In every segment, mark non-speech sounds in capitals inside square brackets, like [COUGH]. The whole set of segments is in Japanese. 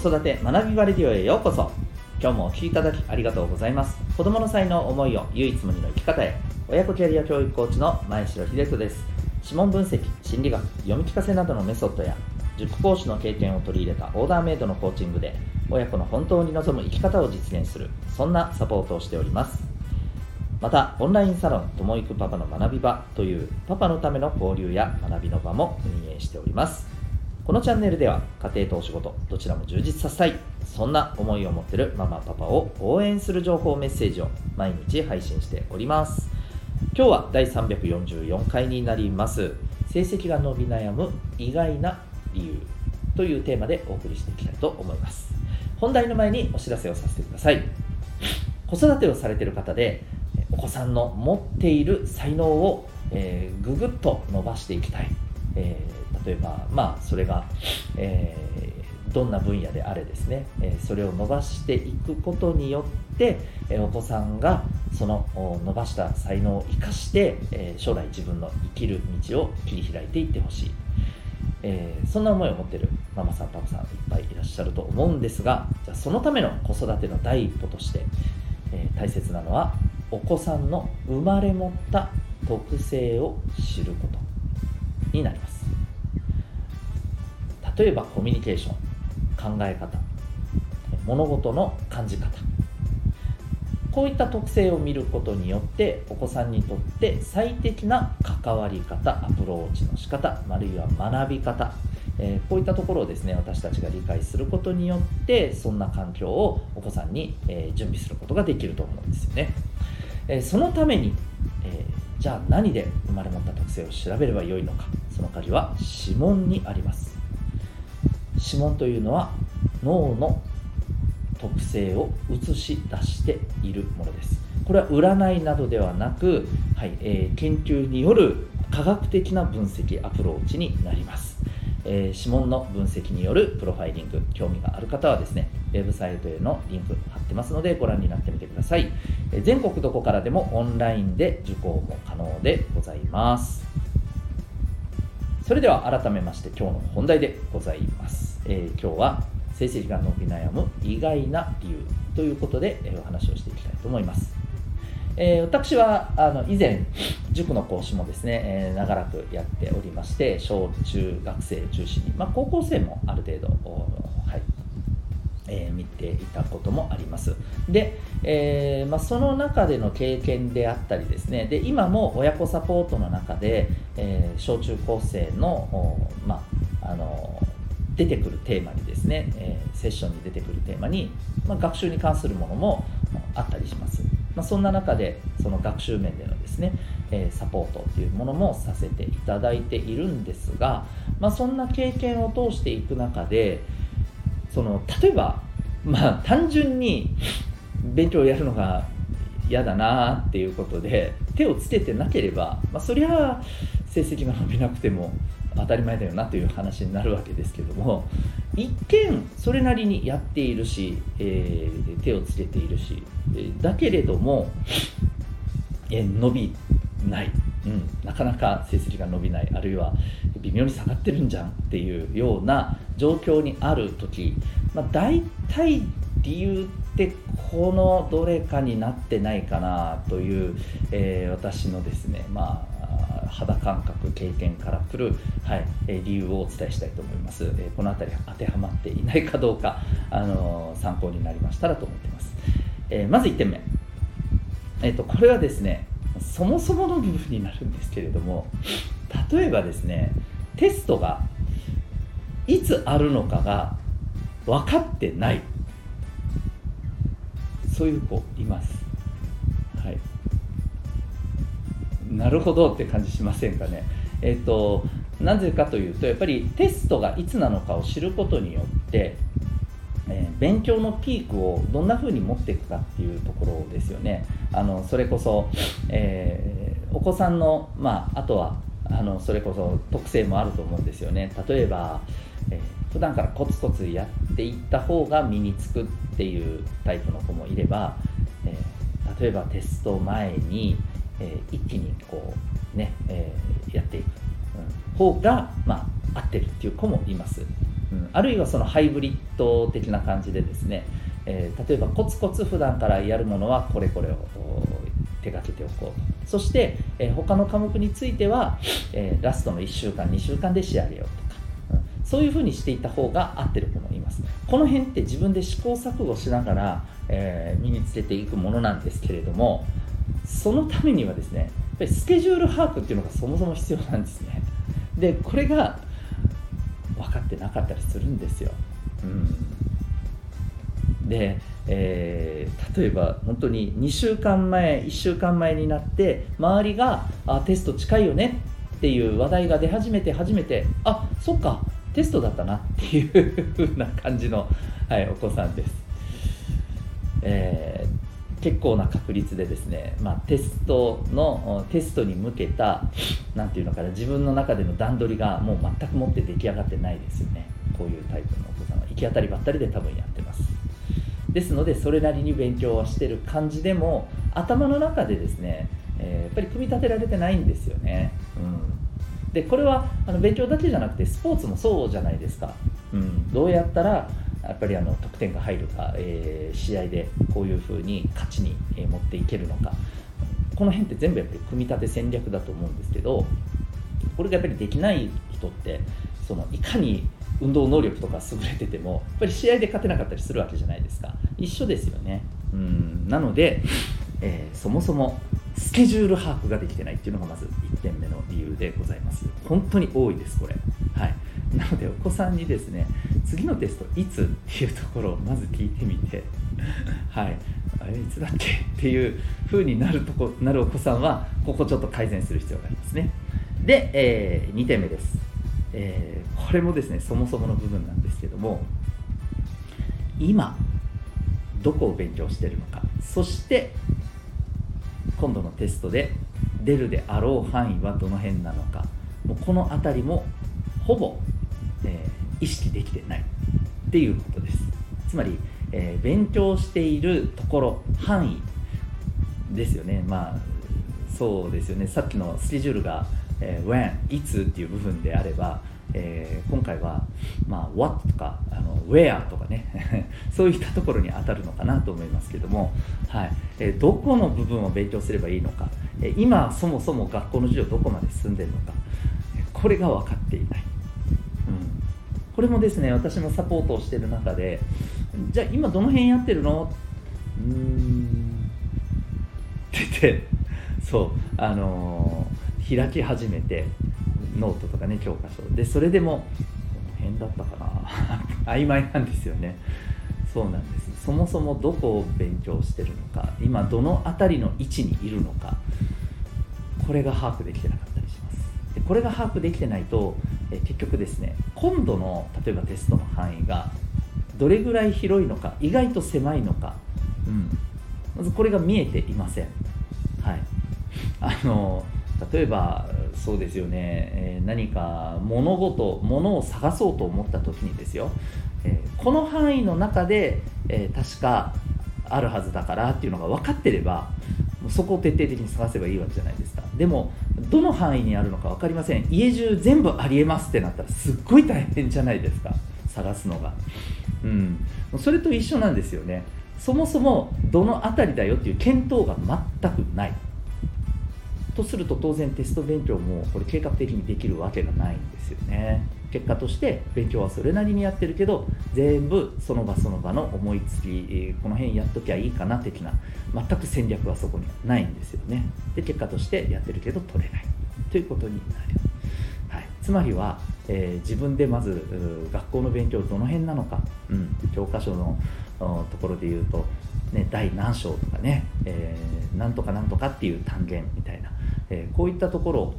育て学びバレディオへようこそ。今日もお聴きいただきありがとうございます。子供の才能思いを唯一無二の生き方へ。親子キャリア教育コーチの前城秀人です。指紋分析心理学読み聞かせなどのメソッドや塾講師の経験を取り入れたオーダーメイドのコーチングで親子の本当に望む生き方を実現するそんなサポートをしております。またオンラインサロンともいくパパの学び場というパパのための交流や学びの場も運営しております。このチャンネルでは家庭とお仕事どちらも充実させたい。そんな思いを持ってるママパパを応援する情報メッセージを毎日配信しております。今日は第344回になります。成績が伸び悩む意外な理由というテーマでお送りしていきたいと思います。本題の前にお知らせをさせてください。子育てをされている方でお子さんの持っている才能を、えー、ぐぐっと伸ばしていきたい、えー例えば、まあ、それが、えー、どんな分野であれですね、えー、それを伸ばしていくことによって、えー、お子さんがその伸ばした才能を生かして、え将来自分の生きる道を切り開いていってほしい、えそんな思いを持っているママさんパパさんいっぱいいらっしゃると思うんですがじゃそのための子育ての第一歩として、え大切なのはお子さんの生まれ持った特性を知ることになります。例えばコミュニケーション考え方物事の感じ方。こういった特性を見ることによってお子さんにとって最適な関わり方アプローチの仕方あるいは学び方、え、こういったところをですね私たちが理解することによってそんな環境をお子さんに、え、準備することができると思うんですよね、え、そのために、えじゃあ何で生まれ持った特性を調べればよいのか。その鍵は指紋にあります。指紋というのは脳の特性を映し出しているものです。これは占いなどではなく、はいえー、研究による科学的な分析アプローチになります、えー、指紋の分析によるプロファイリング興味がある方はですねウェブサイトへのリンク貼ってますのでご覧になってみてください、えー、全国どこからでもオンラインで受講も可能でございます。それでは改めまして今日の本題でございます。えー、今日は成績が伸び悩む意外な理由ということで、えー、お話をしていきたいと思います。えー、私はあの以前塾の講師もですね、え、長らくやっておりまして小中学生中心に、まあ、高校生もある程度、はいえ、見ていたこともありますで、えまあ、その中での経験であったりですねで今も親子サポートの中で、え小中高生の,、まあ、あの出てくるテーマにですね、えー、セッションに出てくるテーマに、まあ、学習に関するものもあったりします、まあ、そんな中でその学習面でのですね、えー、サポートというものもさせていただいているんですが、まあ、そんな経験を通していく中でその例えばまあ単純に勉強をやるのが嫌だなっていうことで手をつけてなければ、まあ、そりゃ成績が伸びなくても当たり前だよなという話になるわけですけども一見それなりにやっているし、えー、手をつけているしだけれども、えー、伸びない、うん、なかなか成績が伸びない。あるいは微妙に下がってるんじゃんっていうような状況にある時、まあ、大体理由ってこのどれかになってないかなという、えー、私のですねまあ肌感覚経験からくる、はいえ理由をお伝えしたいと思います、えこの辺り当てはまっていないかどうか、あの参考になりましたらと思ってます、えまず1点目、えーと、これはですねそもそもの部分になるんですけれども例えばですねテストがいつあるのかが分かってない。そういう子います。なるほどって感じしませんかね。えっ、ー、となぜかというとやっぱりテストがいつなのかを知ることによって、えー、勉強のピークをどんな風に持っていくかっていうところですよね。あのそれこそ、えー、お子さんの、まあ、あとはあのそれこそ特性もあると思うんですよね。例えば、えー、普段からコツコツやっていった方が身につくっていうタイプの子もいれば、えー、例えばテスト前にえー、一気にこうね、えー、やっていく、うん、方が、まあ、合ってるっていう子もいます。うん、あるいはそのハイブリッド的な感じでですね、えー、例えばコツコツ普段からやるものはこれこれを手がけておこうそして、えー、他の科目については、えー、ラストの1週間2週間で仕上げようとか、うん、そういうふうにしていった方が合ってると思います。この辺って自分で試行錯誤しながら、えー、身につけていくものなんですけれどもそのためにはですねやっぱりスケジュール把握っていうのがそもそも必要なんですね。でこれが分かってなかったりするんですよ、うん。で、えー、例えば本当に2週間前1週間前になって周りがあテスト近いよねっていう話題が出始めて初めてあそっかテストだったなっていう風な感じの、はい、お子さんです、えー、結構な確率でですね、まあ、テストのテストに向けた何て言うのかな自分の中での段取りがもう全くもって出来上がってないですよね。こういうタイプのお子さんは。行き当たりばったりで多分やってます。ですのでそれなりに勉強はしてる感じでも頭の中でですね、えー、やっぱり組み立てられてないんですよね、うん、でこれはあの勉強だけじゃなくてスポーツもそうじゃないですか、うん、どうやったらやっぱりあの得点が入るか、えー、試合でこういうふうに勝ちに持っていけるのか。この辺って全部やっぱり組み立て戦略だと思うんですけどこれがやっぱりできない人ってそのいかに運動能力とか優れててもやっぱり試合で勝てなかったりするわけじゃないですか。一緒ですよね。うん。なので、えー、そもそもスケジュール把握ができてないっていうのがまず1点目の理由でございます。本当に多いですこれ。なのでお子さんにですね次のテストいつっていうところをまず聞いてみて [LAUGHS] はい。あれいつだっけ？っていう風になるとこなるお子さんはここちょっと改善する必要がありますね。で、えー、2点目です。えー、これもですねそもそもの部分なんですけども今どこを勉強しているのか。そして今度のテストで出るであろう範囲はどの辺なのか。もうこの辺りもほぼ、えー、意識できてないっていうことです。つまり、えー、勉強しているところ範囲ですよね。まあそうですよね。さっきのスケジュールがえー、when いつっていう部分であれば、えー、今回は、まあ、what とかあの where とかね。[LAUGHS] そういったところに当たるのかなと思いますけども、はい。えー、どこの部分を勉強すればいいのか、え、今そもそも学校の授業どこまで進んでるのか。これが分かっていない、これもですね私もサポートをしてる中でじゃあ今どの辺やってるの？うーん。って言ってそうあのー開き始めてノートとかね教科書。でそれでも変だったかな。[LAUGHS] 曖昧なんですよね。そうなんです。そもそもどこを勉強してるのか今どの辺りの位置にいるのかこれが把握できてなかったりします。でこれが把握できてないとえ結局ですね今度の例えばテストの範囲がどれぐらい広いのか意外と狭いのか、うん、まずこれが見えていません。はい。あの例えばそうですよね、えー、何か物事物を探そうと思った時にですよ、えー、この範囲の中で、えー、確かあるはずだからっていうのが分かってればそこを徹底的に探せばいいわけじゃないですか。でもどの範囲にあるのか分かりません。家中全部ありえますってなったらすっごい大変じゃないですか。探すのが。うん。それと一緒なんですよね。そもそもどの辺りだよっていう見当が全くない。とすると当然テスト勉強もこれ計画的にできるわけがないんですよね。結果として勉強はそれなりにやってるけど全部その場その場の思いつきこの辺やっときゃいいかな的な全く戦略はそこにはないんですよね。で結果としてやってるけど取れない。ということになる、はい、つまりは、えー、自分でまず学校の勉強どの辺なのか、うん、教科書のところで言うとね、第何章とかね、えー、なんとかなんとかっていう単元みたいな、えー、こういったところを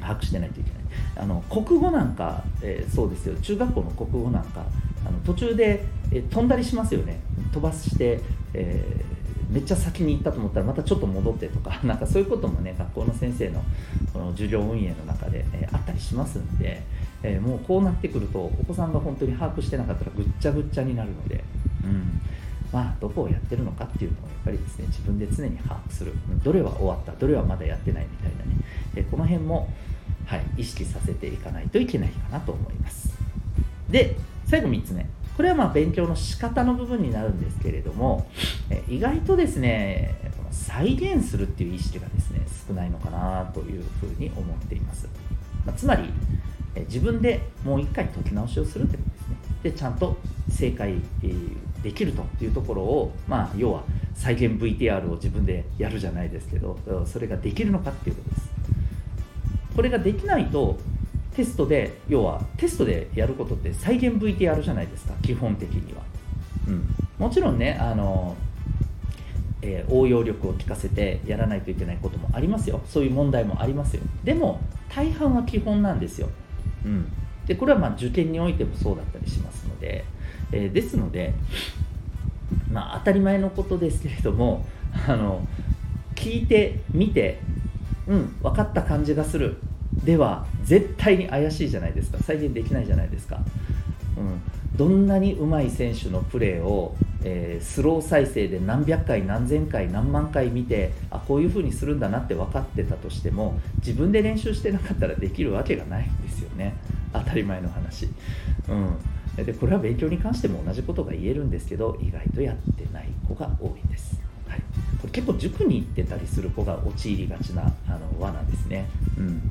把握してないといけない。あの国語なんか、えー、そうですよ。中学校の国語なんかあの途中で、え、飛んだりしますよね。飛ばして、えー、めっちゃ先に行ったと思ったらまたちょっと戻ってとか [LAUGHS] なんかそういうこともね学校の先生のこの授業運営の中で、えあったりしますんで、えもうこうなってくるとお子さんが本当に把握してなかったらぐっちゃぐっちゃになるので、うん、まあ、どこをやってるのかっていうのをやっぱりですね自分で常に把握する。どれは終わったどれはまだやってないみたいなね。でこの辺も、はい、意識させていかないといけないかなと思います。で、最後3つ目。これはまあ勉強の仕方の部分になるんですけれども意外とですね再現するっていう意識がですね少ないのかなというふうに思っています、まあ、つまり自分でもう一回解き直しをするということですね。でちゃんと正解できるというところを、まあ、要は再現 VTR を自分でやるじゃないですけどそれができるのかっていうことです。これができないとテストで要はテストでやることって再現 VTR じゃないですか基本的には、うん、もちろんねあの、えー、応用力を効かせてやらないといけないこともありますよ。そういう問題もありますよ。でも大半は基本なんですよ、うん、でこれはまあ受験においてもそうだったりしますので、えー、ですので、まあ、当たり前のことですけれどもあの聞いてみてうん分かった感じがする。では絶対に怪しいじゃないですか。再現できないじゃないですか、うん、どんなに上手い選手のプレーを、えー、スロー再生で何百回何千回何万回見てあこういう風にするんだなって分かってたとしても自分で練習してなかったらできるわけがないんですよね。当たり前の話、うん、でこれは勉強に関しても同じことが言えるんですけど意外とやってない子が多いんです、はい、これ結構塾に行ってたりする子が陥りがちなあの罠ですね、うん。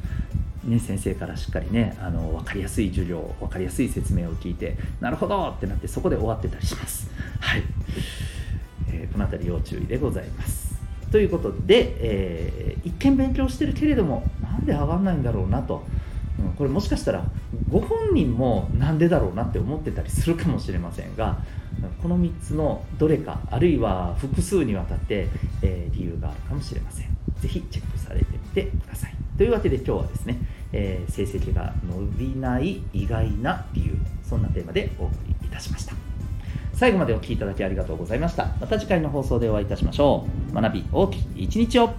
ね、先生からしっかりねあの分かりやすい授業分かりやすい説明を聞いてなるほどってなってそこで終わってたりします。はい、えー、この辺り要注意でございます。ということで、えー、一見勉強してるけれどもなんで上がんないんだろうなと、うん、これもしかしたらご本人もなんでだろうなって思ってたりするかもしれませんがこの3つのどれかあるいは複数にわたって、えー、理由があるかもしれません。ぜひチェックされてみてください。というわけで今日はですね、えー、成績が伸びない意外な理由そんなテーマでお送りいたしました最後までお聴きいただきありがとうございましたまた次回の放送でお会いいたしましょう学び大きい一日を